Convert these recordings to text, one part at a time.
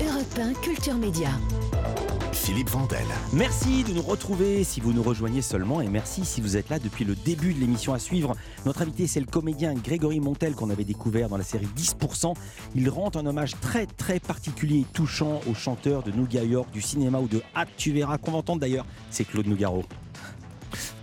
Europe 1 Culture Média. Philippe Vandel. Merci de nous retrouver si vous nous rejoignez seulement et merci si vous êtes là depuis le début de l'émission à suivre. Notre invité c'est le comédien Grégory Montel qu'on avait découvert dans la série 10%. Il rend un hommage très très particulier et touchant au chanteur de Nougat York, du cinéma ou de Hâte tu verras qu'on va entendre d'ailleurs, c'est Claude Nougaro.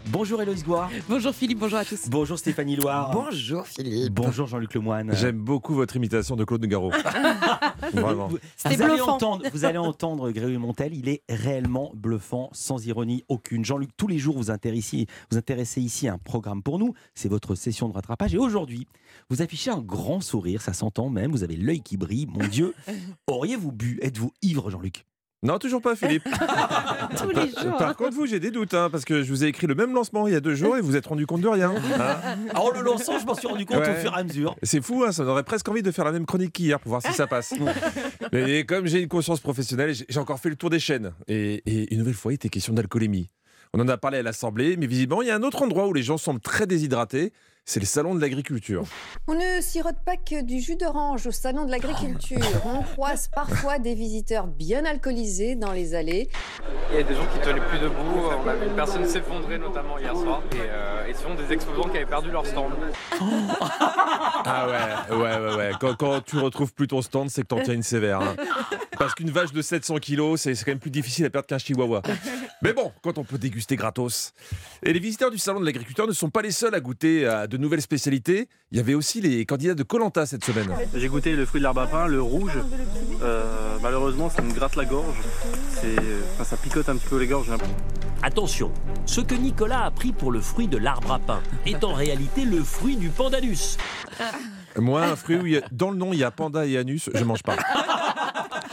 Bonjour Héloïse Goire. Bonjour Philippe, bonjour à tous. Bonjour Stéphanie Loire. Bonjour Philippe. Bonjour Jean-Luc Lemoine. J'aime beaucoup votre imitation de Claude Nougaro. Vraiment. Vous, allez entendre, vous allez entendre Grégory Montel, il est réellement bluffant, sans ironie aucune. Jean-Luc, tous les jours, vous intéressez, vous intéressez ici à un programme pour nous, c'est votre session de rattrapage. Et aujourd'hui, vous affichez un grand sourire, ça s'entend même, vous avez l'œil qui brille. Mon Dieu, auriez-vous bu Êtes-vous ivre, Jean-Luc? Non, toujours pas, Philippe. Tous les jours. Par contre, vous, j'ai des doutes, hein, parce que je vous ai écrit le même lancement il y a deux jours et vous vous êtes rendu compte de rien. hein. Alors, le lançant, je m'en suis rendu compte Ouais. au fur et à mesure. C'est fou, hein, ça aurait presque envie de faire la même chronique qu'hier pour voir si ça passe. Mais comme j'ai une conscience professionnelle, j'ai j'ai encore fait le tour des chaînes. Et, et une nouvelle fois, il était question d'alcoolémie. On en a parlé à l'Assemblée, mais visiblement, il y a un autre endroit où les gens semblent très déshydratés. C'est le salon de l'agriculture. On ne sirote pas que du jus d'orange au salon de l'agriculture. On croise parfois des visiteurs bien alcoolisés dans les allées. Il y a des gens qui tenaient plus debout. On a vu une personne s'effondrer notamment hier soir. Et, euh, et ce sont des exposants qui avaient perdu leur stand. Ah ouais, ouais, ouais, ouais. Quand, quand tu retrouves plus ton stand, c'est que t'en tiens une sévère. hein. Parce qu'une vache de 700 kilos, c'est quand même plus difficile à perdre qu'un chihuahua. Mais bon, quand on peut déguster gratos. Et les visiteurs du salon de l'agriculteur ne sont pas les seuls à goûter à de nouvelles spécialités. Il y avait aussi les candidats de Colanta cette semaine. J'ai goûté le fruit de l'arbre à pain, le rouge. Euh, malheureusement, ça me gratte la gorge. C'est, enfin, ça picote un petit peu les gorges. hein. Attention, ce que Nicolas a pris pour le fruit de l'arbre à pain est en réalité le fruit du pandanus. Moi, un fruit où il y a- dans le nom il y a panda et anus, je mange pas.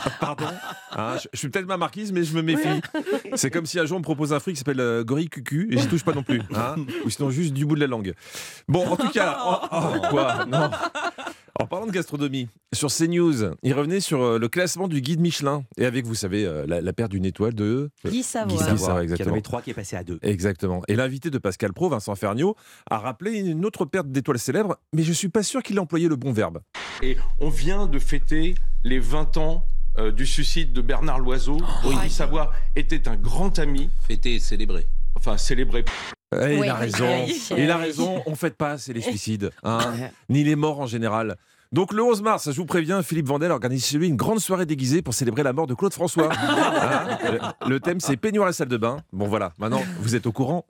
Pardon Hein, je, je suis peut-être ma marquise, mais je me méfie. C'est comme si un jour on me propose un fruit qui s'appelle euh, gorille cucu et j'y touche pas non plus. hein. Ou sinon juste du bout de la langue. Bon, en tout cas, en- oh, quoi Non. En parlant de gastronomie, sur CNews, il revenait sur euh, le classement du guide Michelin. Et avec, vous savez, euh, la, la perte d'une étoile de. Guy Savoie. Guy Savoie. Il y en exactement. avait trois qui est passé à deux. Exactement. Et l'invité de Pascal Pro, Vincent Ferniaud, a rappelé une autre perte d'étoile célèbre, mais je suis pas sûr qu'il ait employé le bon verbe. Et on vient de fêter les 20 ans euh, du suicide de Bernard Loiseau. Guy Savoie était un grand ami. Fêté et célébré. Enfin, célébré. Eh, il Oui, a raison. Il a raison. On fête pas assez les suicides, hein, ni les morts en général. Donc le 11 mars, je vous préviens, Philippe Vandel organise chez lui une grande soirée déguisée pour célébrer la mort de Claude François. Hein le, thème c'est peignoir et salle de bain. Bon voilà, maintenant vous êtes au courant.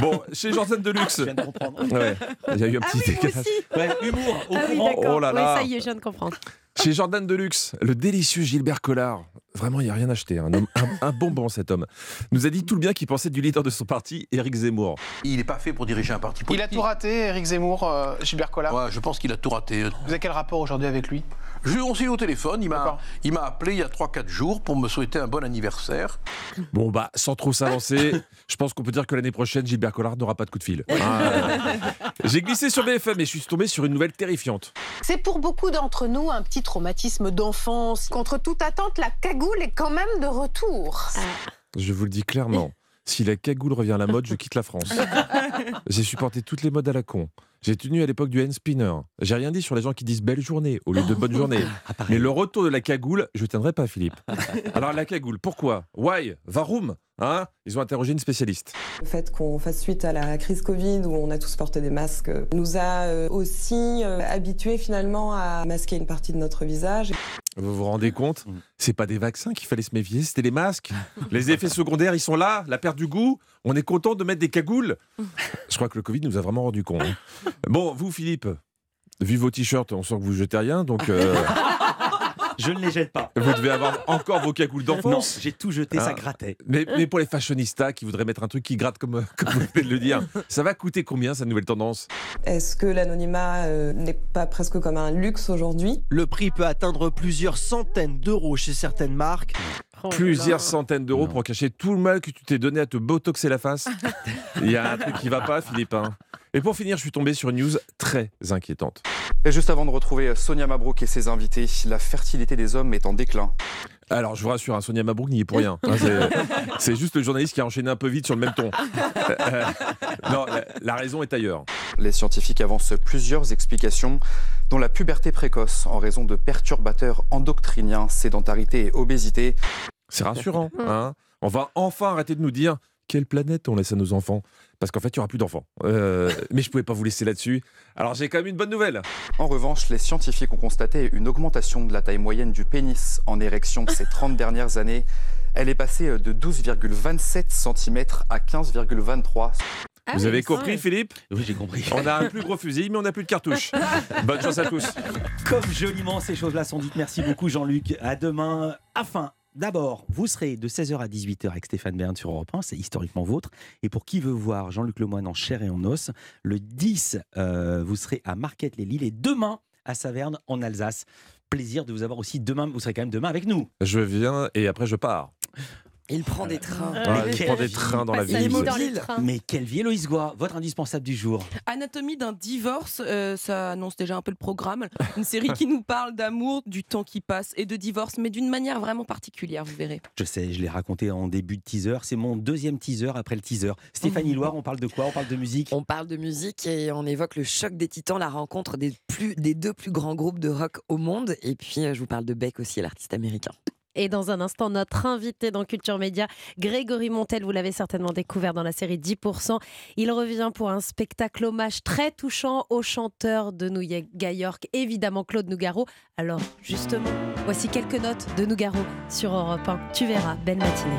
bon, chez Jordan Deluxe. Je viens de comprendre. Ouais, il y a eu un Ah petit oui, moi décalage. Ouais, humour, au Ah oui, courant. d'accord. Oh là Oui, là. ça y est, je viens de comprendre. Chez Jordan Deluxe, le délicieux Gilbert Collard, vraiment il n'y a rien à acheter, un, homme, un, un bonbon cet homme, nous a dit tout le bien qu'il pensait du leader de son parti, Éric Zemmour. Il n'est pas fait pour diriger un parti Il politique. a tout raté, Eric Zemmour, euh, Gilbert Collard. Ouais, je pense qu'il a tout raté. Vous avez quel rapport aujourd'hui avec lui? Je, on s'est eu au téléphone, il m'a, il m'a appelé il y a 3-4 jours pour me souhaiter un bon anniversaire. Bon bah sans trop s'avancer, je pense qu'on peut dire que l'année prochaine Gilbert Collard n'aura pas de coup de fil. Ah. J'ai glissé sur BFM et je suis tombé sur une nouvelle terrifiante. C'est pour beaucoup d'entre nous un petit traumatisme d'enfance. Contre toute attente, la cagoule est quand même de retour. Je vous le dis clairement, si la cagoule revient à la mode, je quitte la France. J'ai supporté toutes les modes à la con. J'ai tenu à l'époque du hand spinner. J'ai rien dit sur les gens qui disent belle journée au lieu de bonne journée. Mais le retour de la cagoule, je ne tiendrai pas, Philippe. Alors la cagoule, pourquoi? Why? Varum hein? Ils ont interrogé une spécialiste. Le fait qu'on fasse suite à la crise Covid où on a tous porté des masques nous a euh, aussi euh, habitués finalement à masquer une partie de notre visage. Vous vous rendez compte? Mm. C'est pas des vaccins qu'il fallait se méfier, c'était les masques. Les effets secondaires, ils sont là, la perte du goût. On est content de mettre des cagoules. Je crois que le Covid nous a vraiment rendu con. Bon, vous, Philippe, vu vos t-shirts, on sent que vous jetez rien, donc euh, Je ne les jette pas. vous devez avoir encore vos cagoules Non, d'enfance. j'ai tout jeté, ça Ah. grattait. Mais, mais pour les fashionistas qui voudraient mettre un truc qui gratte comme, comme vous venez de le dire, ça va coûter combien cette nouvelle tendance? Est-ce que l'anonymat euh, n'est pas presque comme un luxe aujourd'hui? Le prix peut atteindre plusieurs centaines d'euros chez certaines marques. Oh Plusieurs centaines d'euros pour cacher tout le mal que tu t'es donné à te botoxer la face. Il y a un truc qui va pas, Philippe. hein. Et pour finir, je suis tombé sur une news très inquiétante. Et juste avant de retrouver Sonia Mabrouk et ses invités, la fertilité des hommes est en déclin. Alors, je vous rassure, hein, Sonia Mabrouk n'y est pour rien. Hein, c'est- juste le journaliste qui a enchaîné un peu vite sur le même ton. Euh, non, la, la raison est ailleurs. Les scientifiques avancent plusieurs explications, dont la puberté précoce en raison de perturbateurs endocriniens, sédentarité et obésité. C'est rassurant. Hein on va enfin arrêter de nous dire quelle planète on laisse à nos enfants? Parce qu'en fait, il n'y aura plus d'enfants. Euh, mais je ne pouvais pas vous laisser là-dessus. Alors, j'ai quand même une bonne nouvelle. En revanche, les scientifiques ont constaté une augmentation de la taille moyenne du pénis en érection ces 30 dernières années. Elle est passée de 12,27 cm à 15,23 vous avez compris, Philippe Oui, j'ai compris. On a un plus gros fusil, mais on n'a plus de cartouches. Bonne chance à tous. Comme joliment ces choses-là sont dites. Merci beaucoup, Jean-Luc. À demain. Enfin. D'abord, vous serez de 16h à 18h avec Stéphane Bern sur Europe 1, c'est historiquement vôtre. Et pour qui veut voir Jean-Luc Lemoyne en chair et en os, le 10, euh, vous serez à Marquette-les-Lilles et demain à Saverne en Alsace. Plaisir de vous avoir aussi demain, vous serez quand même demain avec nous. Je viens et après je pars. Il prend des trains. Ah, il prend des trains dans la Il est ville. mobile. Mais quelle vie, Héloïse Goua, votre indispensable du jour. Anatomie d'un divorce, euh, ça annonce déjà un peu le programme. Une série qui nous parle d'amour, du temps qui passe et de divorce, mais d'une manière vraiment particulière, vous verrez. Je sais, je l'ai raconté en début de teaser. C'est mon deuxième teaser après le teaser. Stéphanie Loire, on parle de quoi? On parle de musique? On parle de musique et on évoque le choc des titans, la rencontre des, plus, des deux plus grands groupes de rock au monde. Et puis, euh, je vous parle de Beck aussi, l'artiste américain. Et dans un instant, notre invité dans Culture Média, Grégory Montel, vous l'avez certainement découvert dans la série 10%. Il revient pour un spectacle hommage très touchant au chanteur de New York, évidemment Claude Nougaro. Alors, justement, voici quelques notes de Nougaro sur Europe 1. Tu verras, belle matinée.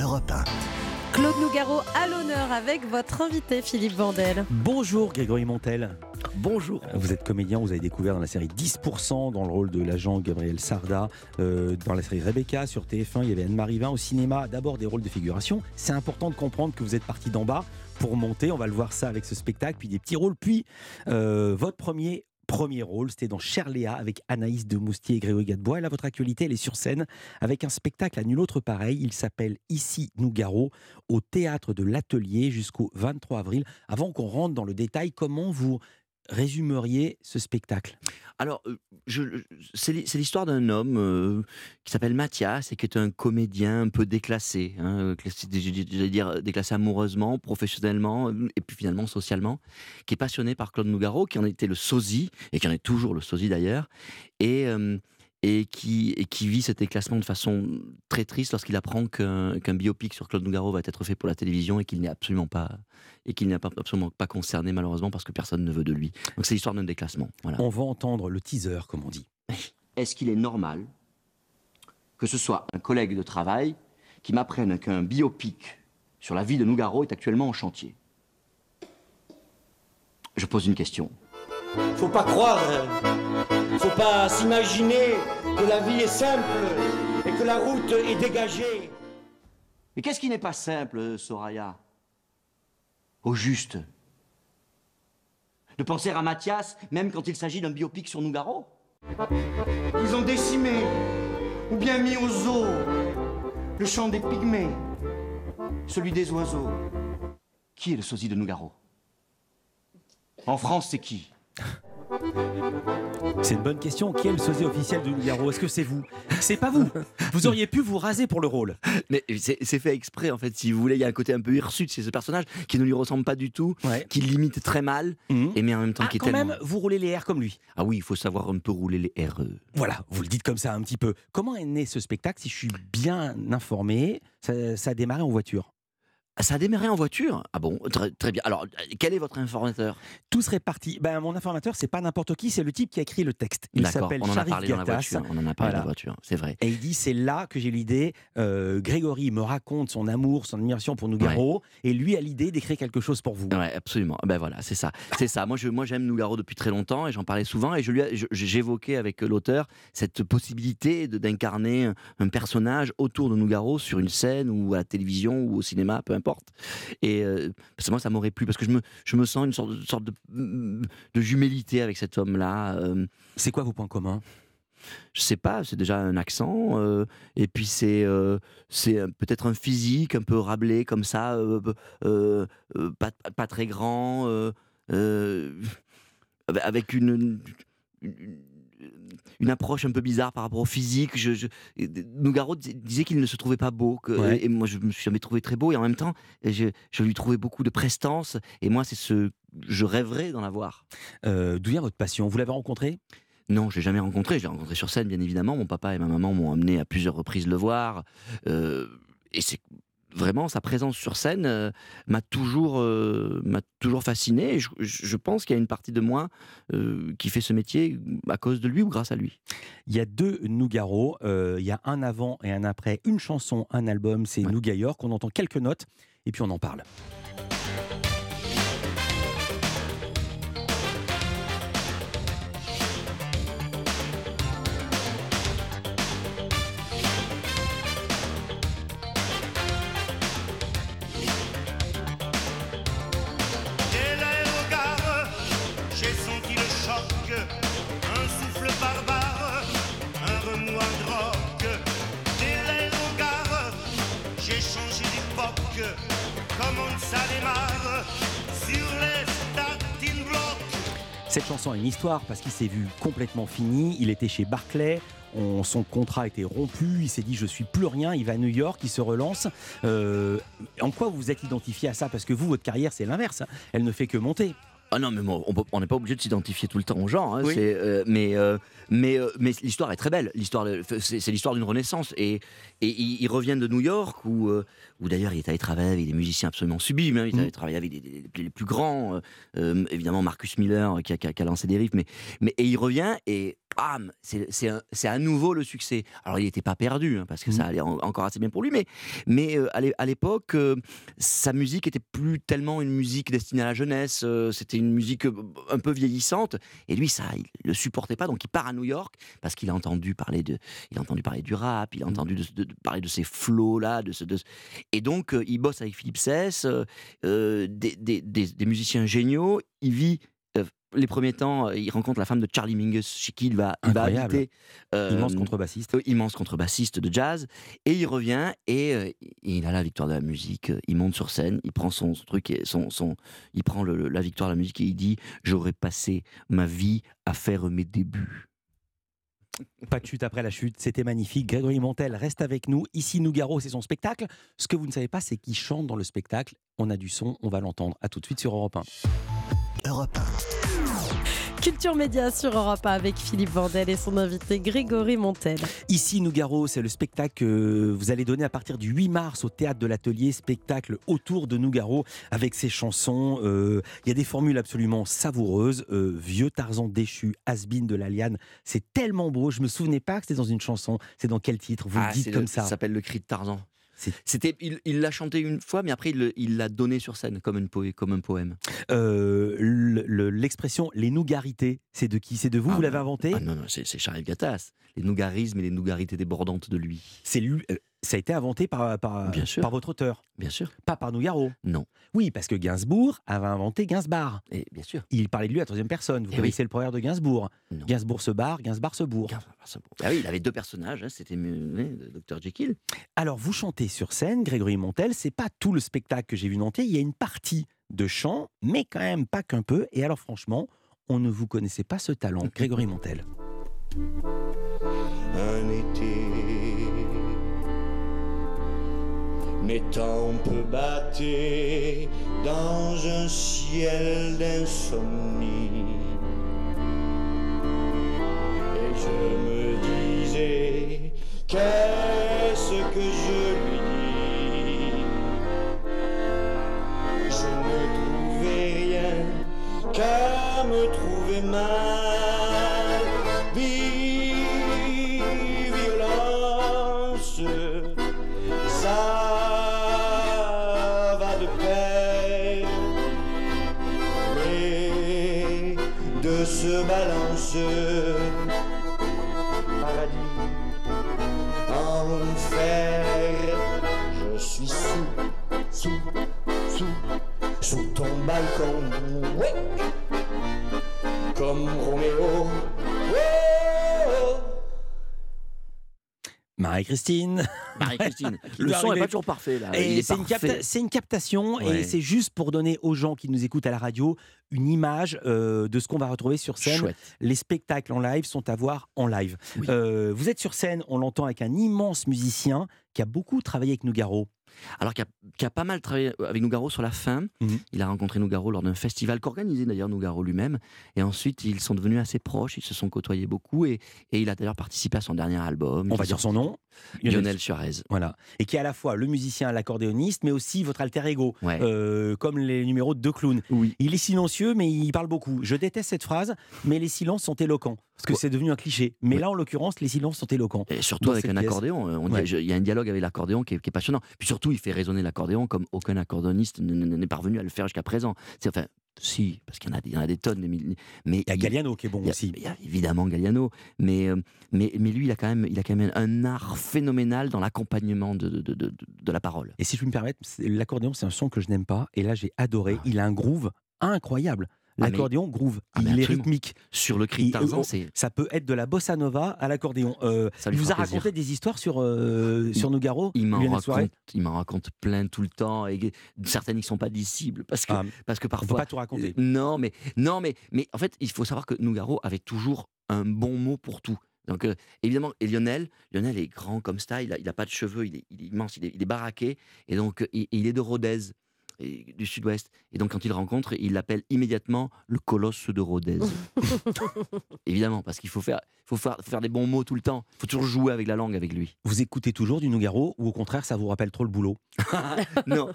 Europe 1. Claude Nougaro à l'honneur avec votre invité Philippe Vandel. Bonjour Grégory Montel. Bonjour. Vous êtes comédien, vous avez découvert dans la série 10% dans le rôle de l'agent Gabriel Sarda, euh, dans la série Rebecca sur TF1, il y avait Anne-Marie Vin au cinéma, d'abord des rôles de figuration. C'est important de comprendre que vous êtes parti d'en bas pour monter, on va le voir ça avec ce spectacle, puis des petits rôles, puis euh, votre premier premier rôle, c'était dans Cher Léa avec Anaïs de Moustier et Grégory Gadebois. Et là, votre actualité, elle est sur scène avec un spectacle à nul autre pareil. Il s'appelle Ici Nougaro au théâtre de l'Atelier jusqu'au 23 avril. Avant qu'on rentre dans le détail, comment vous résumeriez ce spectacle? Alors, euh, je- c'est l'hi- c'est l'histoire d'un homme euh, qui s'appelle Mathias et qui est un comédien un peu déclassé. hein, euh, J'allais dire déclassé amoureusement, professionnellement euh, et puis finalement socialement, qui est passionné par Claude Nougaro, qui en était le sosie et qui en est toujours le sosie d'ailleurs. Et. euh, et qui, et qui vit cet déclassement de façon très triste lorsqu'il apprend qu'un biopic sur Claude Nougaro va être fait pour la télévision et qu'il n'est absolument pas et qu'il n'est absolument pas concerné malheureusement parce que personne ne veut de lui. Donc c'est l'histoire d'un déclassement. Voilà. On va entendre le teaser, comme on dit. Est-ce qu'il est normal que ce soit un collègue de travail qui m'apprenne qu'un biopic sur la vie de Nougaro est actuellement en chantier? Je pose une question. Faut pas croire, faut pas s'imaginer que la vie est simple et que la route est dégagée. Mais qu'est-ce qui n'est pas simple, Soraya? Au juste. De penser à Mathias, même quand il s'agit d'un biopic sur Nougaro? Ils ont décimé ou bien mis au zoo le chant des pygmées. Celui des oiseaux. Qui est le sosie de Nougaro? En France, c'est qui? C'est une bonne question. Qui est le sosie officiel de Nougaro Est-ce que c'est vous? C'est pas vous. Vous auriez pu vous raser pour le rôle. Mais c'est fait exprès, en fait, si vous voulez. Il y a un côté un peu hirsute chez ce personnage qui ne lui ressemble pas du tout, qui l'imite très mal, et mais en même temps Ah, qui est quand tellement. même, vous roulez les R comme lui. Ah oui, il faut savoir un peu rouler les RE. Voilà, vous le dites comme ça un petit peu. Comment est né ce spectacle Si je suis bien informé, ça, ça a démarré en voiture. Ça a démarré en voiture? Ah bon, très, très bien. Alors, quel est votre informateur? Tout serait parti. Ben, mon informateur, c'est pas n'importe qui, c'est le type qui a écrit le texte. Il s'appelle Sharif Gattas. On en a parlé dans la Voilà. voiture, c'est vrai. Et il dit c'est là que j'ai l'idée. euh, Grégory me raconte son amour, son admiration pour Nougaro, et lui a l'idée d'écrire quelque chose pour vous. Ouais, absolument. Ben voilà, c'est ça. C'est ça. Moi, je, moi, j'aime Nougaro depuis très longtemps et j'en parlais souvent. Et je lui, j'évoquais avec l'auteur cette possibilité d'incarner un, un personnage autour de Nougaro sur une scène ou à la télévision ou au cinéma, peu importe. Et euh, parce que moi, ça m'aurait plu parce que je me, je me sens une sorte, de- sorte de, de jumélité avec cet homme-là. euh. C'est quoi vos points communs? Je sais pas, c'est déjà un accent, euh, et puis c'est euh, c'est peut-être un physique un peu rablé comme ça, euh, pas, pas très grand, avec une, une- une approche un peu bizarre par rapport au physique. Je, je- Nougaro dis- disait qu'il ne se trouvait pas beau. que- Ouais. Et moi, je me suis jamais trouvé très beau. Et en même temps, je, je lui trouvais beaucoup de prestance. Et moi, c'est ce. Je rêverais d'en avoir. Euh, D'où vient votre passion? Vous l'avez rencontré? Non, je l'ai jamais rencontré. Je l'ai rencontré sur scène, bien évidemment. Mon papa et ma maman m'ont amené à plusieurs reprises le voir. Euh, et c'est vraiment sa présence sur scène euh, m'a toujours, euh, m'a toujours fasciné. Et je, je pense qu'il y a une partie de moi euh, qui fait ce métier à cause de lui ou grâce à lui. Il y a deux Nougaro. il y a un avant et un après. Une chanson, un album. C'est Nougat York. On entend quelques notes et puis on en parle. Cette chanson a une histoire parce qu'il s'est vu complètement fini. Il était chez Barclay. on- son contrat a été rompu. Il s'est dit je suis plus rien. Il va à New York. Il se relance. Euh, en quoi vous vous êtes identifié à ça? Parce que vous, votre carrière, c'est l'inverse. hein. Elle ne fait que monter. Ah non, mais on n'est pas obligé de s'identifier tout le temps au genre. hein, Oui. euh, mais euh, mais, euh, mais l'histoire est très belle. L'histoire, c'est, l'histoire d'une renaissance. Et, et il, il revient de New York, où, où d'ailleurs il est allé travailler avec des musiciens absolument sublimes. hein, il est allé travailler avec des, des- des- les plus grands. évidemment, Marcus Miller, qui a, qui a- qui a lancé des riffs. Mais, mais, et il revient, et bam, c'est, à nouveau le succès. Alors il n'était pas perdu, hein, parce que ça allait en- encore assez bien pour lui. Mais, mais euh, à l'é- à l'époque, euh, sa musique était plus tellement une musique destinée à la jeunesse. euh, c'était une musique un peu vieillissante. Et lui, ça, il le supportait pas. Donc il part à New York parce qu'il a entendu parler de, il a entendu parler du rap, il a entendu de, de- de parler de ces flots là, de ce, de et donc il bosse avec Philippe Sess, des, des- des- des musiciens géniaux. Il vit les premiers temps, euh, il rencontre la femme de Charlie Mingus, chez qui il va, il va habiter. euh, Immense contrebassiste. euh, immense contrebassiste de jazz. Et il revient et euh, il a la victoire de la musique. Il monte sur scène, il prend son, son truc, et son, son, il prend le- la victoire de la musique et il dit J'aurais passé ma vie à faire mes débuts. Pas de chute après la chute, c'était magnifique. Grégory Montel reste avec nous. Ici, Nougaro, c'est son spectacle. Ce que vous ne savez pas, c'est qu'il chante dans le spectacle. On a du son, on va l'entendre. À tout de suite sur Europe 1. Europe Culture Média sur Europe 1 avec Philippe Vandel et son invité Grégory Montel. Ici, Nougaro, c'est le spectacle que vous allez donner à partir du 8 mars au théâtre de l'Atelier. Spectacle autour de Nougaro avec ses chansons. Euh, Il y a des formules absolument savoureuses. Euh, Vieux Tarzan déchu, Asbin de la liane. C'est tellement beau. Je me souvenais pas que c'était dans une chanson. C'est dans quel titre? Vous Ah, le dites c'est comme le- ça. Ça s'appelle Le cri de Tarzan. C'était, il il l'a chanté une fois, mais après il l'a donné sur scène comme, une poé- comme un poème. Euh, le- le- L'expression les nougarités, c'est de qui? C'est de vous Ah Vous l'avez inventé? Ah non, non, c'est, c'est Charles Gattas. Les nougarismes et les nougarités débordantes de lui. C'est lui. Ça a été inventé par, par, Bien sûr. par votre auteur Bien sûr. Pas par Nougaro Non. Oui, parce que Gainsbourg avait inventé Gainsbar. Et bien sûr. Il parlait de lui à la troisième personne. Vous Eh connaissez le proverbe de Gainsbourg Non. Gainsbourg se barre, Gainsbar se bourre. Ah oui, il avait deux personnages. hein, c'était euh, Dr Jekyll. Alors, vous chantez sur scène, Grégory Montel. C'est pas tout le spectacle que j'ai vu nantais. Il y a une partie de chant, mais quand même pas qu'un peu. Et alors, franchement, on ne vous connaissait pas ce talent, Grégory Montel. un été. Mes tempes battaient dans un ciel d'insomnie. Marie-Christine. Le son n'est pas toujours parfait là. Et c'est une, parfait. capta- c'est une captation Ouais. et c'est juste pour donner aux gens qui nous écoutent à la radio une image euh, de ce qu'on va retrouver sur scène. Chouette. Les spectacles en live sont à voir en live. Euh, vous êtes sur scène, on l'entend avec un immense musicien qui a beaucoup travaillé avec Nougaro. Alors a, qui a pas mal travaillé avec Nougaro sur la fin. Mhm. Il a rencontré Nougaro lors d'un festival qu'organisait d'ailleurs Nougaro lui-même. Et ensuite, ils sont devenus assez proches, ils se sont côtoyés beaucoup. Et, et il a d'ailleurs participé à son dernier album. On va dire son nom. Lionel Suarez. Voilà. Et qui est à la fois le musicien, l'accordéoniste, mais aussi votre alter ego, Ouais. euh, comme les numéros de deux clowns. Oui. Il est silencieux, mais il parle beaucoup. Je déteste cette phrase, mais les silences sont éloquents. Parce que c'est devenu un cliché. Mais là, en l'occurrence, les silences sont éloquents. Et surtout avec un pièce. accordéon. euh, Ouais. Il y a un dialogue avec l'accordéon qui, est- qui est passionnant. Puis surtout, il fait résonner l'accordéon comme aucun accordéoniste n'est parvenu à le faire jusqu'à présent. C'est enfin. Si, parce qu'il y en a, il y en a des tonnes. Mais Il y a Galliano qui est bon a- aussi. Il y a évidemment Galliano, mais, euh, mais, mais lui, il a, quand même, il a quand même un art phénoménal dans l'accompagnement de, de, de- de- de la parole. Et si je puis me permettre, l'accordéon, c'est un son que je n'aime pas. Et là, j'ai adoré. Il a un groove incroyable. Ah, L'accordéon groove. Ah, il est rythmique. Sur le cri de Tarzan, c'est. Ça peut être de la bossa nova à l'accordéon. Euh, il vous a plaisir. raconté des histoires sur, euh, sur Nougaro Il m'en raconte, raconte plein tout le temps et certaines qui sont pas discibles parce que Ah, parce que On peut parfois pas tout raconter. Euh, Non, mais non, mais mais en fait, il faut savoir que Nougaro avait toujours un bon mot pour tout. Donc euh, évidemment, et Lionel, Lionel est grand comme ça, il a, il a pas de cheveux, il est, il est immense, il est, il est baraqué et donc il est de Rodez. Et du sud-ouest. Et donc, quand il rencontre, il l'appelle immédiatement le colosse de Rodez. Évidemment, parce qu'il faut faire, faut, faire, faut faire des bons mots tout le temps. Il faut toujours jouer avec la langue avec lui. Vous écoutez toujours du Nougaro ou au contraire, ça vous rappelle trop le boulot? Non.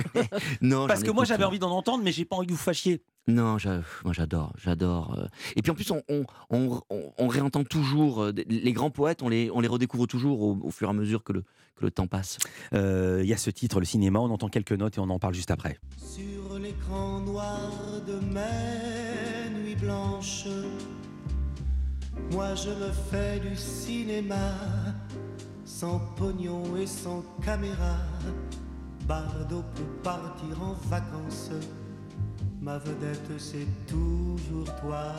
non Parce que moi, j'avais envie d'en entendre, mais j'ai pas envie que vous fâchiez. Non, moi j'adore, j'adore. euh. Et puis en plus, on, on, on- on- on réentend toujours euh, les grands poètes, on les, on les redécouvre toujours au, au fur et à mesure que le, que le temps passe. Euh, Il y a ce titre, le cinéma, on entend quelques notes et on en parle juste après. Sur l'écran noir de mes nuits blanches, moi je me fais du cinéma, sans pognon et sans caméra. Bardo peut partir en vacances, ma vedette c'est toujours toi.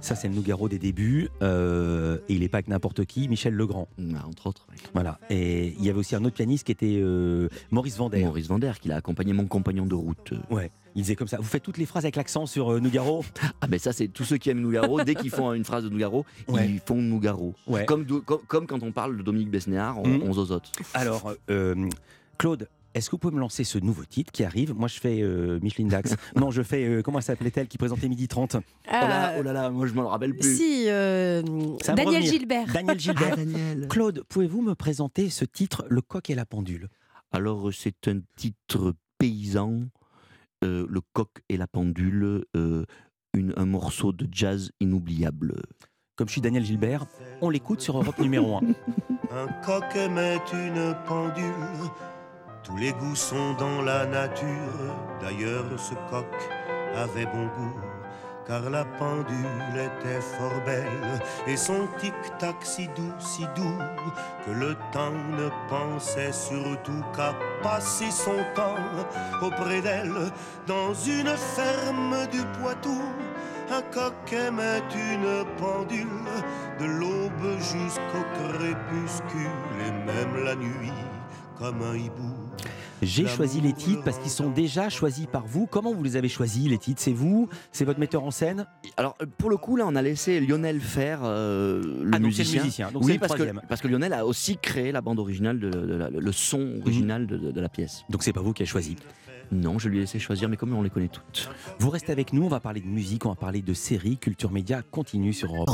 Ça, c'est le Nougaro des débuts. euh, et il n'est pas avec n'importe qui, Michel Legrand. entre autres. Voilà. Et il y avait aussi un autre pianiste qui était euh, Maurice Vander. Maurice Vander, qui l'a accompagné mon compagnon de route. Ouais. Il disait comme ça. Vous faites toutes les phrases avec l'accent sur euh, Nougaro Ah ben ça c'est tous ceux qui aiment Nougaro, dès qu'ils font une phrase de Nougaro, Ouais. ils font Nougaro. Ouais. Comme, do- comme, comme quand on parle de Dominique Besnéard, on, Mhm. on zozote. Alors, euh, Claude, est-ce que vous pouvez me lancer ce nouveau titre qui arrive? Moi, je fais euh, Micheline Dax. non, je fais. euh, comment elle s'appelait-elle qui présentait Midi 30 Oh là, oh là là, moi je m'en rappelle plus. Si, euh, Daniel. Gilbert. Daniel Gilbert. Ah, Daniel. Claude, pouvez-vous me présenter ce titre, Le coq et la pendule? Alors, c'est un titre paysan, euh, le coq et la pendule, euh, une- un morceau de jazz inoubliable. Comme je suis Daniel Gilbert, on l'écoute sur Europe numéro 1. Un coq met une pendule, tous les goûts sont dans la nature. D'ailleurs, ce coq avait bon goût, car la pendule était fort belle, et son tic-tac si doux, si doux, que le temps ne pensait surtout qu'à passer son temps auprès d'elle, dans une ferme du Poitou. Un coq aimait une pendule, de l'aube jusqu'au crépuscule, et même la nuit, comme un hibou. J'ai choisi les titres parce qu'ils sont déjà choisis par vous. Comment vous les avez choisis, les titres? C'est vous? C'est votre metteur en scène? Alors, euh, pour le coup, là, on a laissé Lionel faire euh, le Ah, donc c'est le musicien. musicien, donc oui, le parce que, parce que Lionel a aussi créé la bande originale, de, de la- le son original de, la pièce. Donc c'est pas vous qui avez choisi? Non, je lui ai laissé choisir, mais comme on les connaît toutes. Vous restez avec nous, on va parler de musique, on va parler de séries. Culture Média continue sur Europe.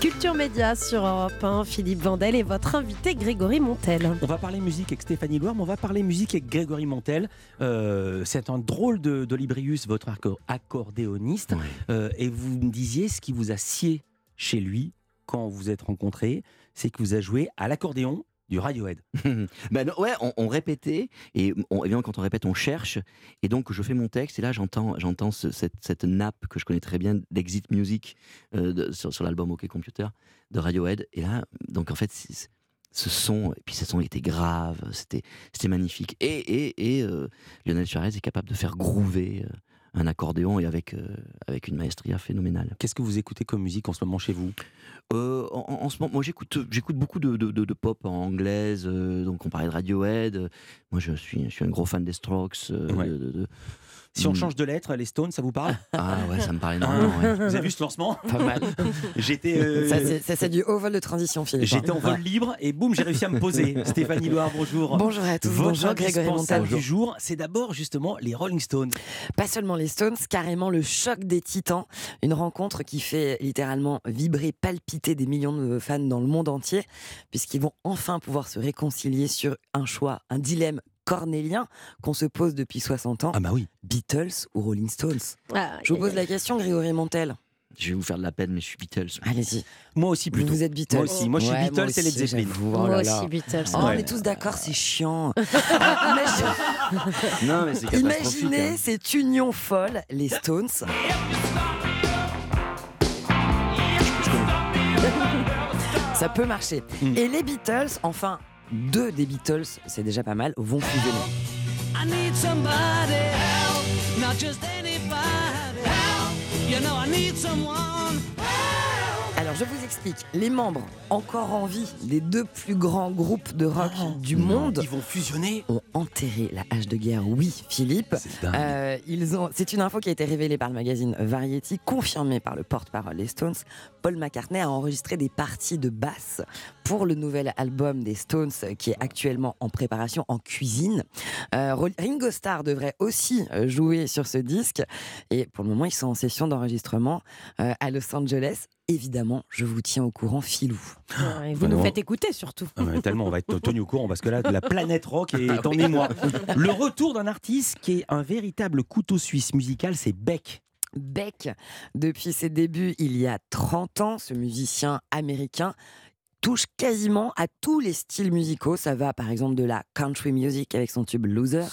Culture Média sur Europe 1, Philippe Vandel et votre invité Grégory Montel. On va parler musique avec Stéphanie Loire, mais on va parler musique avec Grégory Montel. Euh, c'est un drôle de, d'Olibrius, votre acco- accordéoniste. Euh, et vous me disiez ce qui vous a scié chez lui quand vous êtes rencontrés, c'est que vous avez joué à l'accordéon du Radiohead. ben ouais, on, répétait et on, évidemment quand on répète, on cherche et donc je fais mon texte et là j'entends j'entends ce- cette, cette nappe que je connais très bien d'Exit Music euh, sur, sur l'album OK Computer de Radiohead et là donc en fait ce son et puis ce son était grave, c'était magnifique et et, et euh, Lionel Suarez est capable de faire groover euh, un accordéon et avec, euh, avec une maestria phénoménale. Qu'est-ce que vous écoutez comme musique en ce moment chez vous? Euh, en, ce moment, moi j'écoute, j'écoute beaucoup de, de- de- de pop en anglaise. euh, donc on parlait de Radiohead. Moi je suis, je suis un gros fan des Strokes. Ouais. de- Si on Mm. change de lettre, les Stones, ça vous parle? Ah ouais, ça me parle énormément. ouais. Vous avez vu ce lancement? Pas mal. J'étais. euh, Ça, c'est- ça, c'est du haut vol de transition, Philippe. J'étais en vol Ouais. libre et boum, j'ai réussi à me poser. Stéphanie Loire, bonjour. Bonjour à tous, Votre bonjour Grégory Montel. du jour, c'est d'abord justement les Rolling Stones. Pas seulement les Stones, carrément le choc des titans. Une rencontre qui fait littéralement vibrer, palpiter des millions de fans dans le monde entier, puisqu'ils vont enfin pouvoir se réconcilier sur un choix, un dilemme cornélien qu'on se pose depuis 60 ans. Ah bah oui. Beatles ou Rolling Stones? Ah, Je vous pose la question, Grégory Montel. Je vais vous faire de la peine, mais je suis Beatles. Allez-y. Moi aussi plutôt. Vous êtes Beatles Moi aussi, moi je suis Ouais, Beatles moi et Led aussi, Zeppelin. Oh Moi là là. aussi, Beatles. Oh, Ouais. On est tous d'accord, c'est chiant. Non, mais c'est. Imaginez hein. cette union folle, les Stones. Ça peut marcher. Hmm. Et les Beatles, enfin deux des Beatles, c'est déjà pas mal, vont fusionner. Alors je vous explique, les membres encore en vie des deux plus grands groupes de rock du monde Ils vont fusionner. ont enterré la hache de guerre. Oui, Philippe. Euh, ils ont. C'est une info qui a été révélée par le magazine Variety, confirmée par le porte-parole des Stones. Paul McCartney a enregistré des parties de basse pour le nouvel album des Stones euh, qui est actuellement en préparation en cuisine. Euh, Ringo Starr devrait aussi jouer sur ce disque et pour le moment ils sont en session d'enregistrement euh, à Los Angeles. Évidemment, je vous tiens au courant, Filou. Ouais, vous nous Vraiment. faites écouter surtout. Ah, tellement on va être tenu au courant parce que là, la planète rock est en émoi. Le retour d'un artiste qui est un véritable couteau suisse musical, c'est Beck. Beck, depuis ses débuts il y a 30 ans, ce musicien américain touche quasiment à tous les styles musicaux. Ça va par exemple de la country music avec son tube Loser.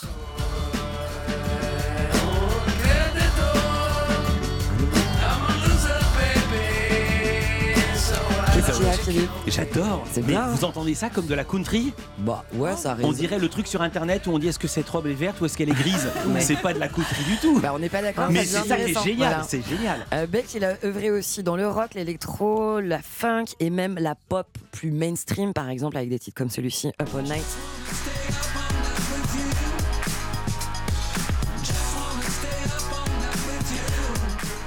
J'adore. C'est bien, Vous entendez ça comme de la country Bah ouais, ça arrive. On dirait le truc sur internet où on dit est-ce que cette robe est verte ou est-ce qu'elle est grise Ouais. C'est pas de la country du tout. Bah, on n'est pas d'accord. Mais ça c'est ça qui est génial, Voilà. c'est génial. Euh, Beck, il a œuvré aussi dans le rock, l'électro, la funk et même la pop plus mainstream, par exemple avec des titres comme celui-ci, Up All Night.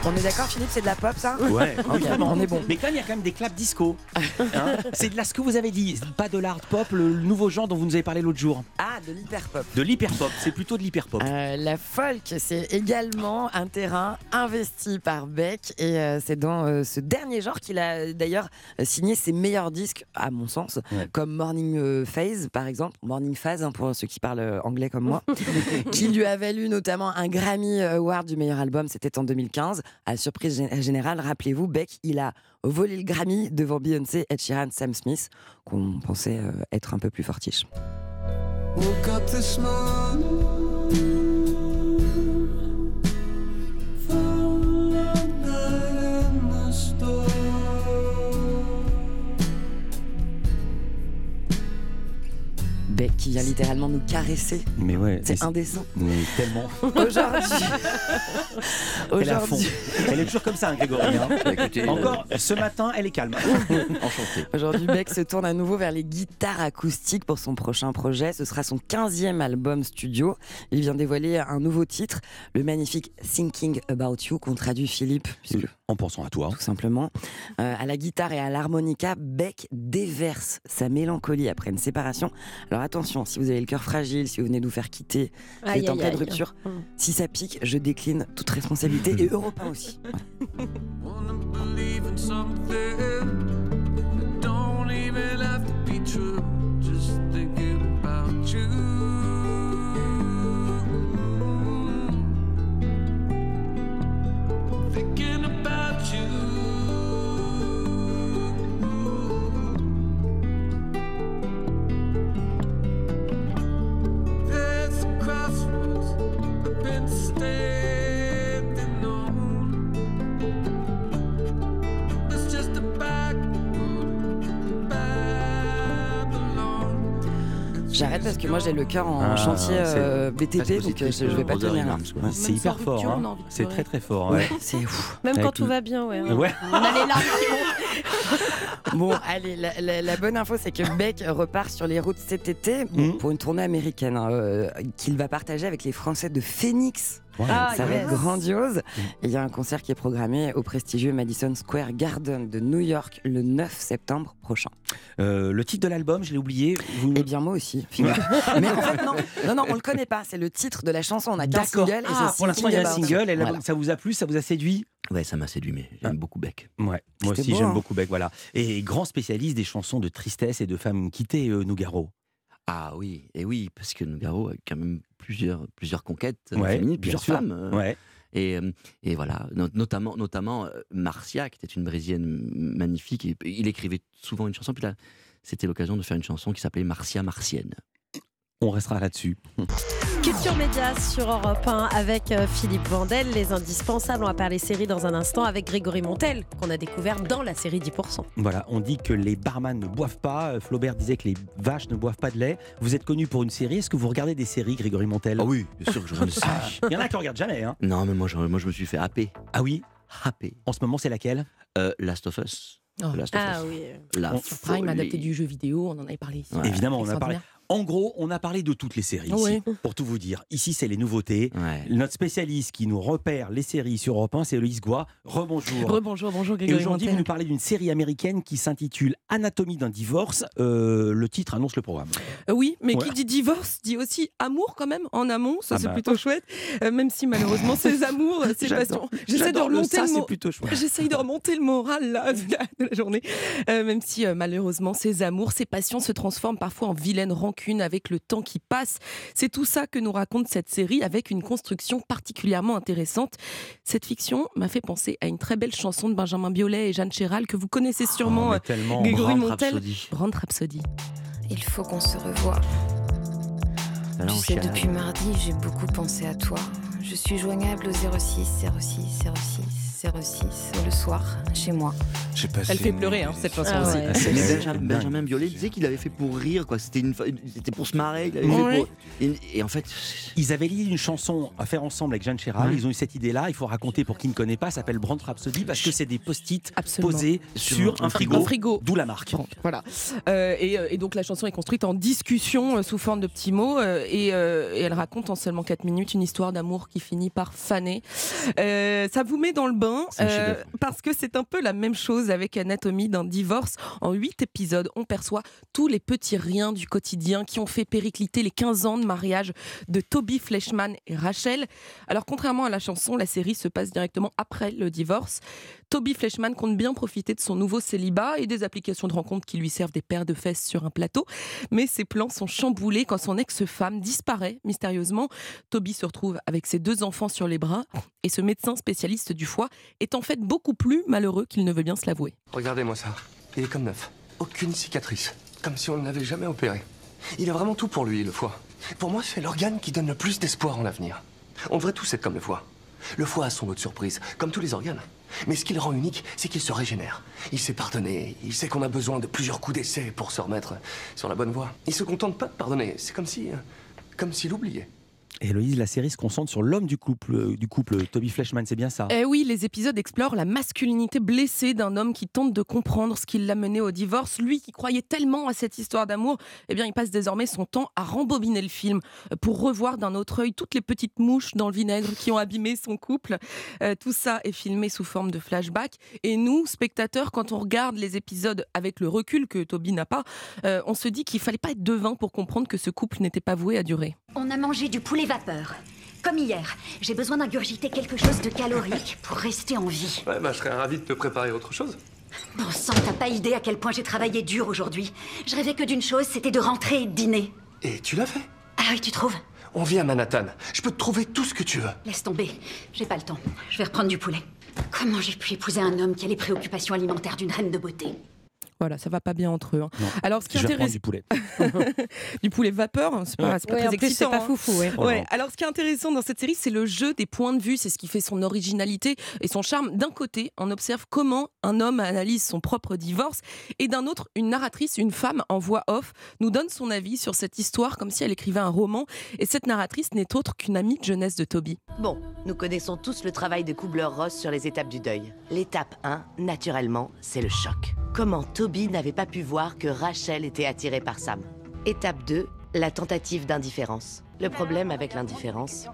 On est d'accord, Philippe, c'est de la pop, ça Ouais, on est bon. Mais quand même, il y a quand même des claps disco. Hein c'est de là ce que vous avez dit, pas de l'art pop, le nouveau genre dont vous nous avez parlé l'autre jour. Ah, de l'hyper-pop. De l'hyper pop, c'est plutôt de l'hyper pop. Euh, la folk, c'est également un terrain investi par Beck et euh, c'est dans euh, ce dernier genre qu'il a d'ailleurs signé ses meilleurs disques, à mon sens, Ouais. comme Morning Phase par exemple, Morning Phase hein, pour ceux qui parlent anglais comme moi, qui lui a valu notamment un Grammy Award du meilleur album, c'était en 2015. À surprise gé- générale, rappelez-vous, Beck, il a volé le Grammy devant Beyoncé, Ed Sheeran, Sam Smith, qu'on pensait euh, être un peu plus fortiche. Beck qui vient littéralement nous caresser. Mais ouais, C'est indécent. Mais tellement. Aujourd'hui. Elle est à fond. Aujourd'hui. Elle est toujours comme ça, hein, Grégory. hein. Écoutez, Encore, ce matin, elle est calme. Enchanté. Aujourd'hui, Beck se tourne à nouveau vers les guitares acoustiques pour son prochain projet. Ce sera son 15e album studio. Il vient dévoiler un nouveau titre, le magnifique Thinking About You, qu'on traduit Philippe, puisque En pensant à toi. tout simplement. Euh, à la guitare et à l'harmonica, Beck déverse sa mélancolie après une séparation. Alors attention, si vous avez le cœur fragile, si vous venez de vous faire quitter, si vous êtes en pleine aïe. rupture, Mm. si ça pique, je décline toute responsabilité et Europe 1 aussi. Parce que moi j'ai le cœur en Ah, chantier c'est- euh, BTP, donc euh, je, vais pas tenir. in là. Arms, quoi. Ouais, c'est hyper fort. hein. C'est très très fort. ouais. C'est ouf. Même Avec quand tout le- va bien, ouais. Ouais. On a les larmes qui. Bon, allez, la, la- la bonne info, c'est que Beck repart sur les routes cet été Mhm. pour une tournée américaine hein, euh, qu'il va partager avec les Français de Phoenix. Ah, Ça va être grandiose. Et Il y a un concert qui est programmé au prestigieux Madison Square Garden de New York le 9 septembre prochain. Euh, le titre de l'album, je l'ai oublié. Vous... Eh bien, moi aussi. Mais en fait, non, non, non, on le connaît pas. C'est le titre de la chanson. On a qu'un single. et Ah, pour l'instant, il y a un single. Et Voilà. ça vous a plu Ça vous a séduit Ouais, ça m'a séduit, mais j'aime beaucoup Beck. Ouais, moi aussi beau, j'aime hein. beaucoup Beck, voilà. Et grand spécialiste des chansons de tristesse et de femmes quittées, euh, Nougaro. Ah oui, et oui, parce que Nougaro a quand même plusieurs, plusieurs conquêtes euh, Ouais, féminines, plusieurs sûr. femmes. euh, Ouais. Et, euh, et voilà, no- notamment, notamment Marcia, qui était une Brésilienne magnifique. Et, il écrivait souvent une chanson, puis là, c'était l'occasion de faire une chanson qui s'appelait Marcia Martienne. On restera là-dessus. Culture Média sur Europe 1 avec euh, Philippe Vandel, les indispensables. On va parler série dans un instant avec Grégory Montel, qu'on a découvert dans la série 10%. Voilà, on dit que les barman ne boivent pas. Euh, Flaubert disait que les vaches ne boivent pas de lait. Vous êtes connu pour une série. Est-ce que vous regardez des séries, Grégory Montel? Ah oui, bien sûr que je regarde des séries. Il y en a qui regardent jamais. Hein. Non, mais moi, je, moi, je me suis fait happer. Ah oui? Happer. En ce moment, c'est laquelle? Euh, Last of Us. Oh. Last of Ah Us. oui. La Prime, adapté du jeu vidéo, on en avait parlé ici. Ouais. Évidemment, on a parlé. En gros, on a parlé de toutes les séries ici, Oui. pour tout vous dire. Ici, c'est les nouveautés. Ouais. Notre spécialiste qui nous repère les séries sur Europe 1, c'est Loïs Goua. Rebonjour. Rebonjour, bonjour Et Grégory aujourd'hui, vous nous parlez d'une série américaine qui s'intitule Anatomie d'un divorce. Euh, le titre annonce le programme. Euh, Oui, mais Ouais. qui dit divorce dit aussi amour quand même en amont, ça Ah c'est bah. plutôt chouette. Euh, même si malheureusement ces amours, ces passions, j'essaie de J'adore le remonter ça, le, c'est mo- plutôt chouette. J'essaye de remonter le moral là, de, la, de la journée. Euh, même si euh, malheureusement ces amours, ces passions se transforment parfois en vilaine rancune avec le temps qui passe. C'est tout ça que nous raconte cette série avec une construction particulièrement intéressante. Cette fiction m'a fait penser à une très belle chanson de Benjamin Biolay et Jeanne Chéral que vous connaissez sûrement. Oh, tellement. Grégory Brand Montel. Rhapsody. Brand Rhapsody. Il faut qu'on se revoie. Tu sais, depuis mardi, j'ai beaucoup pensé à toi. Je suis joignable au 06 06 06 06 le soir, chez moi. J'ai passé Elle fait une pleurer hein, cette chanson Ah aussi. ouais. c'est- Mais c'est Benjamin, dingue. Benjamin Biolay disait qu'il avait fait pour rire, quoi. C'était une, c'était pour se marrer. Il avait fait Ouais. pour- et, et en fait, Ils avaient lié une chanson à faire ensemble avec Jeanne Chéral. Ouais. Ils ont eu cette idée-là. Il faut raconter pour qui ne connaît pas. Ça s'appelle Brand Rhapsody parce que c'est des post-it Absolument. posés Sur un un frigo. Un frigo. D'où la marque. Bon, voilà. Euh, et, euh, et donc la chanson est construite en discussion euh, sous forme de petits mots euh, et, euh, et elle raconte en seulement 4 minutes une histoire d'amour qui finit par faner. Euh, ça vous met dans le bain Euh, parce que c'est un peu la même chose avec Anatomie d'un divorce. En 8 épisodes, on perçoit tous les petits riens du quotidien qui ont fait péricliter les 15 ans de mariage de Toby Fleshman et Rachel. Alors contrairement à la chanson, la série se passe directement après le divorce. Toby Fleshman compte bien profiter de son nouveau célibat et des applications de rencontres qui lui servent des paires de fesses sur un plateau. Mais ses plans sont chamboulés quand son ex-femme disparaît mystérieusement. Toby se retrouve avec ses deux enfants sur les bras et ce médecin spécialiste du foie est en fait beaucoup plus malheureux qu'il ne veut bien se l'avouer. Regardez-moi ça. Il est comme neuf. Aucune cicatrice. Comme si on ne l'avait jamais opéré. Il a vraiment tout pour lui, le foie. Pour moi, c'est l'organe qui donne le plus d'espoir en l'avenir. On devrait tous être comme le foie. Le foie a son lot de surprises, comme tous les organes. Mais ce qui le rend unique, c'est qu'il se régénère. Il sait pardonner. Il sait qu'on a besoin de plusieurs coups d'essai pour se remettre sur la bonne voie. Il se contente pas de pardonner. C'est comme si. euh, comme s'il oubliait. Héloïse, la série se concentre sur l'homme du couple, euh, du couple Toby Fleshman, c'est bien ça Eh oui, les épisodes explorent la masculinité blessée d'un homme qui tente de comprendre ce qui l'a mené au divorce. Lui qui croyait tellement à cette histoire d'amour, eh bien, il passe désormais son temps à rembobiner le film euh, pour revoir d'un autre œil toutes les petites mouches dans le vinaigre qui ont abîmé son couple. Euh, tout ça est filmé sous forme de flashback. Et nous, spectateurs, quand on regarde les épisodes avec le recul que Toby n'a pas, euh, on se dit qu'il fallait pas être devin pour comprendre que ce couple n'était pas voué à durer. On a mangé du poulet vapeur. Comme hier, j'ai besoin d'ingurgiter quelque chose de calorique pour rester en vie. Ouais, bah, je serais ravi de te préparer autre chose. Bon sang, t'as pas idée à quel point j'ai travaillé dur aujourd'hui. Je rêvais que d'une chose, c'était de rentrer et de dîner. Et tu l'as fait? Ah oui, tu trouves? On vit à Manhattan. Je peux te trouver tout ce que tu veux. Laisse tomber, j'ai pas le temps. Je vais reprendre du poulet. Comment j'ai pu épouser un homme qui a les préoccupations alimentaires d'une reine de beauté? Voilà, ça va pas bien entre eux. hein. Alors, ce qui Je intéresse du poulet. du poulet vapeur, hein, c'est pas, Ouais. c'est pas Ouais, très en plus, c'est excitant. pas hein. foufou, ouais. Ouais, Oh. Alors, ce qui est intéressant dans cette série, c'est le jeu des points de vue. C'est ce qui fait son originalité et son charme. D'un côté, on observe comment un homme analyse son propre divorce, et d'un autre, une narratrice, une femme en voix off, nous donne son avis sur cette histoire comme si elle écrivait un roman. Et cette narratrice n'est autre qu'une amie de jeunesse de Toby. Bon, nous connaissons tous le travail de Kubler-Ross sur les étapes du deuil. L'étape 1, naturellement, c'est le choc. Comment Toby n'avait pas pu voir que Rachel était attirée par Sam. Étape 2, la tentative d'indifférence. Le problème avec l'indifférence,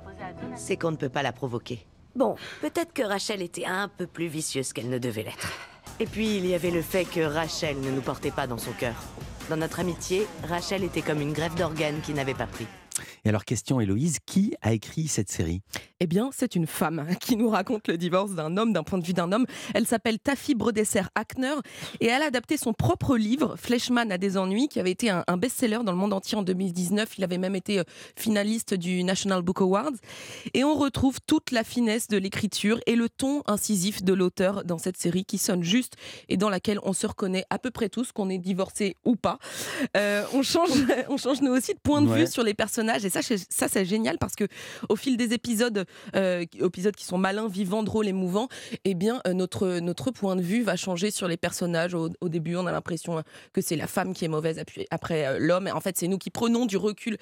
c'est qu'on ne peut pas la provoquer. Bon, peut-être que Rachel était un peu plus vicieuse qu'elle ne devait l'être. Et puis, il y avait le fait que Rachel ne nous portait pas dans son cœur. Dans notre amitié, Rachel était comme une greffe d'organes qui n'avait pas pris. Et alors, question Héloïse, qui a écrit cette série? Eh bien, c'est une femme qui nous raconte le divorce d'un homme, d'un point de vue d'un homme. Elle s'appelle Taffy Brodesser Hackner et elle a adapté son propre livre, Fleshman a des ennuis, qui avait été un, un best-seller dans le monde entier en 2019. Il avait même été euh, finaliste du National Book Awards. Et on retrouve toute la finesse de l'écriture et le ton incisif de l'auteur dans cette série qui sonne juste et dans laquelle on se reconnaît à peu près tous, qu'on est divorcé ou pas. Euh, on, change, on change nous aussi de point de Ouais. vue sur les personnages et ça, c'est- ça c'est génial parce que au fil des épisodes, euh, épisodes qui sont malins, vivants, drôles, émouvants, eh bien euh, notre notre point de vue va changer sur les personnages. Au, au début, on a l'impression euh, que c'est la femme qui est mauvaise après euh, l'homme. Et En fait, c'est nous qui prenons du recul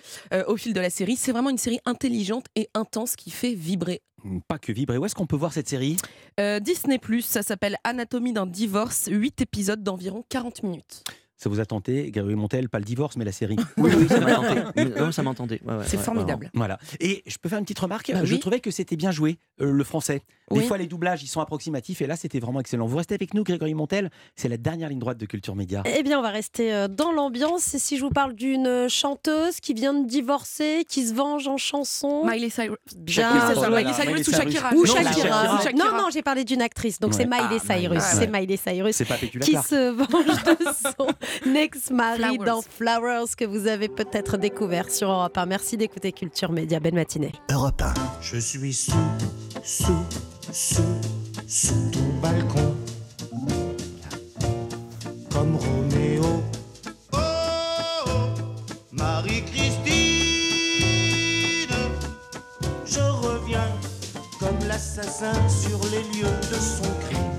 au fil de la série. C'est vraiment une série intelligente et intense qui fait vibrer. Pas que vibrer. Où est-ce qu'on peut voir cette série? Euh, Disney ça s'appelle Anatomie d'un divorce, 8 épisodes d'environ 40 minutes. Ça vous a tenté, Gabriel Montel, pas le divorce, mais la série Oui, oui, ça m'a tenté. Mais non, ça m'a tenté. Ouais, ouais, C'est ouais, formidable. vraiment. Voilà. Et je peux faire une petite remarque Bah Je oui. trouvais que c'était bien joué, euh, le français. Des Oui. fois, les doublages, ils sont approximatifs, et là, c'était vraiment excellent. Vous restez avec nous, Grégory Montel. C'est la dernière ligne droite de Culture Média. Eh bien, on va rester euh, dans l'ambiance. Et si je vous parle d'une euh, chanteuse qui vient de divorcer, qui se venge en chanson. Miley Cyrus. Oh Miley Cyrus Miley ou Cyrus. Shakira? Ou Non, Shakira. Non, non, j'ai parlé d'une actrice, donc Ouais. c'est Miley Ah, Cyrus. Miley, C'est. Miley Cyrus C'est pas Pécula qui se venge de son ex-mari Flowers. dans Flowers que vous avez peut-être découvert sur Europe 1. Merci d'écouter Culture Média. Belle matinée. Europe 1. Je suis sous, sous, sous, sous ton balcon. Comme Roméo. Oh, oh, Marie-Christine. Je reviens comme l'assassin sur les lieux de son crime.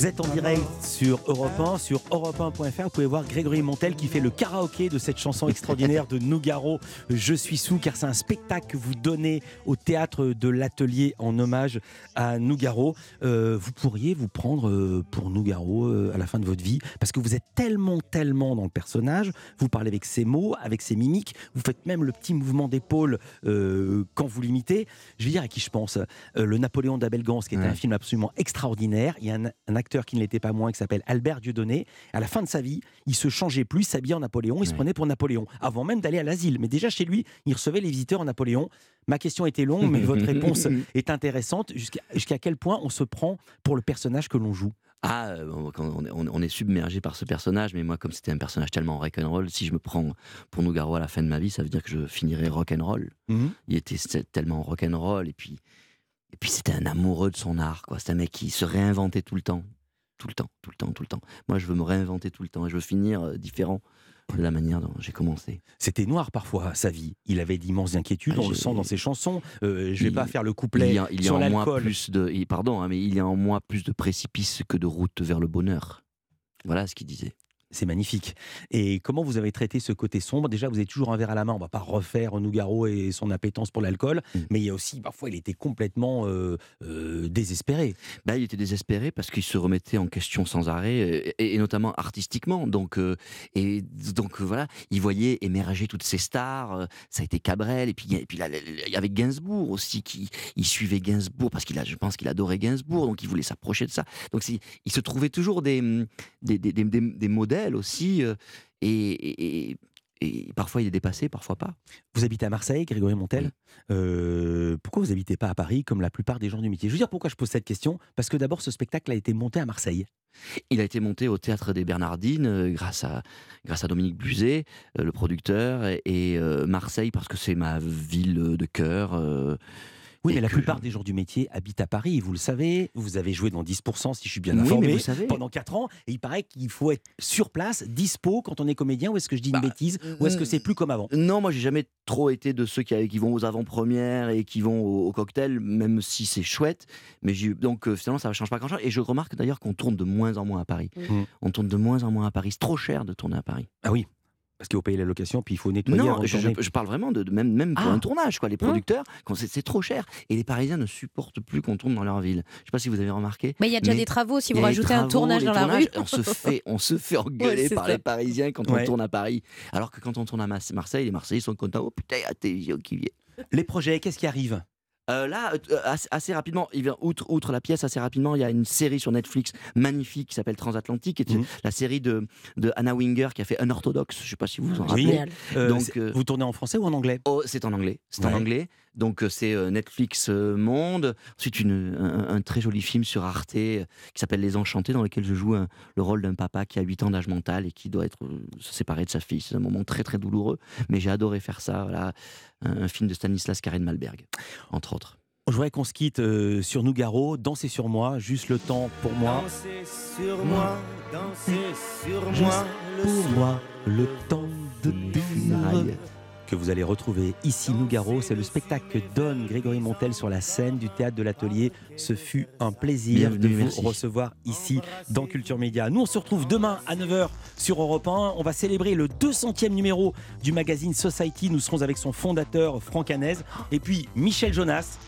Vous êtes en direct sur Europe 1, sur europe1.fr. Vous pouvez voir Grégory Montel qui fait le karaoké de cette chanson extraordinaire de Nougaro, Je suis sous, car c'est un spectacle que vous donnez au théâtre de l'Atelier en hommage à Nougaro. Euh, vous pourriez vous prendre euh, pour Nougaro euh, à la fin de votre vie, parce que vous êtes tellement, tellement dans le personnage. Vous parlez avec ses mots, avec ses mimiques. Vous faites même le petit mouvement d'épaule euh, quand vous l'imitez. Je vais dire à qui je pense. Euh, le Napoléon d'Abel Gance, qui Ouais. un film absolument extraordinaire. Il y a un, un acteur qui ne l'était pas moins, qui s'appelle Albert Dieudonné. À la fin de sa vie, il se changeait plus, il s'habillait en Napoléon, il se prenait pour Napoléon, avant même d'aller à l'asile. Mais déjà chez lui, il recevait les visiteurs en Napoléon. Ma question était longue, mais votre réponse est intéressante. Jusqu'à quel point on se prend pour le personnage que l'on joue? Ah, euh, on, est, submergé par ce personnage, mais moi, comme c'était un personnage tellement rock'n'roll, si je me prends pour Nougaro à la fin de ma vie, ça veut dire que je finirai rock'n'roll. Mhm. Il était tellement rock'n'roll, et puis, et puis c'était un amoureux de son art, quoi. C'est un mec qui se réinventait tout le temps. Tout le temps, tout le temps, tout le temps. Moi, je veux me réinventer tout le temps, et je veux finir euh, différent de la manière dont j'ai commencé. C'était noir parfois, sa vie. Il avait d'immenses inquiétudes, Ah, on le sent dans ses chansons. Euh, je vais Il- pas faire le Il couplet y a, il y a sur en moi plus de, pardon, hein, mais il y a en moi plus de précipices que de route vers le bonheur. Voilà ce qu'il disait. C'est magnifique. Et comment vous avez traité ce côté sombre? Déjà, vous avez toujours un verre à la main. On va pas refaire Nougaro et son appétence pour l'alcool, Mm. mais il y a aussi parfois il était complètement euh, euh, désespéré. Bah, il était désespéré parce qu'il se remettait en question sans arrêt, euh, et, et notamment artistiquement. Donc, euh, et donc voilà, il voyait émerger toutes ces stars. ça a été Cabrel, et puis, et puis là, il y avait Gainsbourg aussi qui il suivait Gainsbourg parce qu'il a, je pense qu'il adorait Gainsbourg, donc il voulait s'approcher de ça. Donc il se trouvait toujours des des, des, des- des- des aussi, euh, et, et- et- et parfois il est dépassé, parfois pas. Vous habitez à Marseille, Grégory Montel. Euh, pourquoi vous habitez pas à Paris comme la plupart des gens du métier? Je veux dire pourquoi je pose cette question? Parce que d'abord, ce spectacle a été monté à Marseille. Il a été monté au théâtre des Bernardines euh, grâce à grâce à Dominique Buzet, euh, le producteur, et, et, Marseille parce que c'est ma ville de cœur. Euh, Oui, Et mais la plupart des gens du métier habitent à Paris, vous le savez. Vous avez joué dans 10%, si je suis bien Oui, mais informé, vous savez- pendant 4 ans. Et il paraît qu'il faut être sur place, dispo quand on est comédien. Ou est-ce que je dis Bah, une bêtise Ou est-ce que c'est plus comme avant? Non, moi j'ai jamais trop été de ceux qui, qui vont aux avant-premières et qui vont au, au cocktail, même si c'est chouette. Mais donc euh, finalement ça ne change pas grand-chose. Et je remarque d'ailleurs qu'on tourne de moins en moins à Paris. Mm. On tourne de moins en moins à Paris. C'est trop cher de tourner à Paris. Ah oui, parce qu'il faut payer la location, puis il faut nettoyer Non, je, parle vraiment de, de même, même pour Ah. un tournage. Quoi. Les Hein producteurs, quand c'est trop cher. Et les Parisiens ne supportent plus qu'on tourne dans leur ville. Je sais pas si vous avez remarqué. Mais il y a déjà des travaux, si vous rajoutez un tournage dans la rue. On se fait, on se fait engueuler Ouais, par ça. les Parisiens quand Ouais. on tourne à Paris. Alors que quand on tourne à Marseille, les Marseillais sont contents. Oh putain, il y a la télévision qui vient. Les projets, qu'est-ce qui arrive? Euh, là, euh, assez, assez rapidement, il vient, outre, outre la pièce, assez rapidement, il y a une série sur Netflix magnifique qui s'appelle Transatlantique, est Mhm. la série de, de Anna Winger qui a fait Unorthodox. Je ne sais pas si vous vous en rappelez. Euh, Donc, euh, Vous tournez en français ou en anglais? Oh, c'est en anglais. C'est en anglais. Donc euh, c'est euh, Netflix euh, Monde. Ensuite une, un, un très joli film sur Arte qui s'appelle Les Enchantés, dans lequel je joue un- le rôle d'un papa qui a 8 ans d'âge mental et qui doit être se séparer de sa fille. C'est un moment très très douloureux, mais j'ai adoré faire ça. Voilà, un, un film de Stanislas Karen Malberg, entre autres. Je voudrais qu'on se quitte euh, sur Nougaro, danser sur moi, juste le temps pour moi. Dansez sur moi, dansez sur Juste moi. pour moi, le temps de funérailles. Que vous allez retrouver ici, Nougaro. C'est le spectacle que donne Grégory Montel sur la scène du théâtre de l'Atelier. Ce fut un plaisir Bienvenue, de vous merci. recevoir ici dans Culture Média. Nous, on se retrouve demain à 9h sur Europe 1. On va célébrer le 200e numéro du magazine Society. Nous serons avec son fondateur, Franck Hanez. Et puis, Michel Jonas.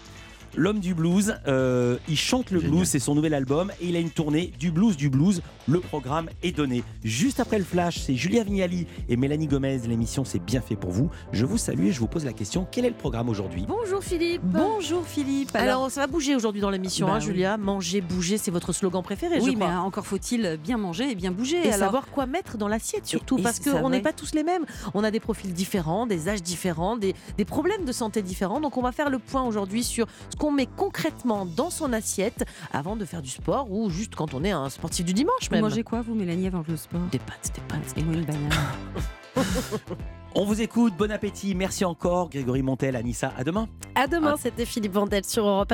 L'homme du blues, euh, il chante le blues, c'est son nouvel album et il a une tournée du blues du blues. Le programme est donné. Juste après le flash, c'est Julia Vignali et Mélanie Gomez. L'émission c'est bien fait pour vous. Je vous salue et je vous pose la question quel est le programme aujourd'hui? Bonjour Philippe. Bonjour Philippe. Alors, ça va bouger aujourd'hui dans l'émission, Bah hein, oui. Julia. Manger, bouger, c'est votre slogan préféré, Oui, je mais crois. encore faut-il bien manger et bien bouger. Et alors. savoir quoi mettre dans l'assiette surtout, Et- et parce qu'on n'est pas tous les mêmes. On a des profils différents, des âges différents, des, des problèmes de santé différents. Donc on va faire le point aujourd'hui sur ce qu'on met concrètement dans son assiette avant de faire du sport ou juste quand on est un sportif du dimanche Vous même. mangez quoi, vous, Mélanie, avant le sport? Des pâtes, des pâtes. Et moi, une banane. On vous écoute, bon appétit, merci encore Grégory Montel, Anissa, à demain. À demain, c'était Philippe Vandel sur Europe 1.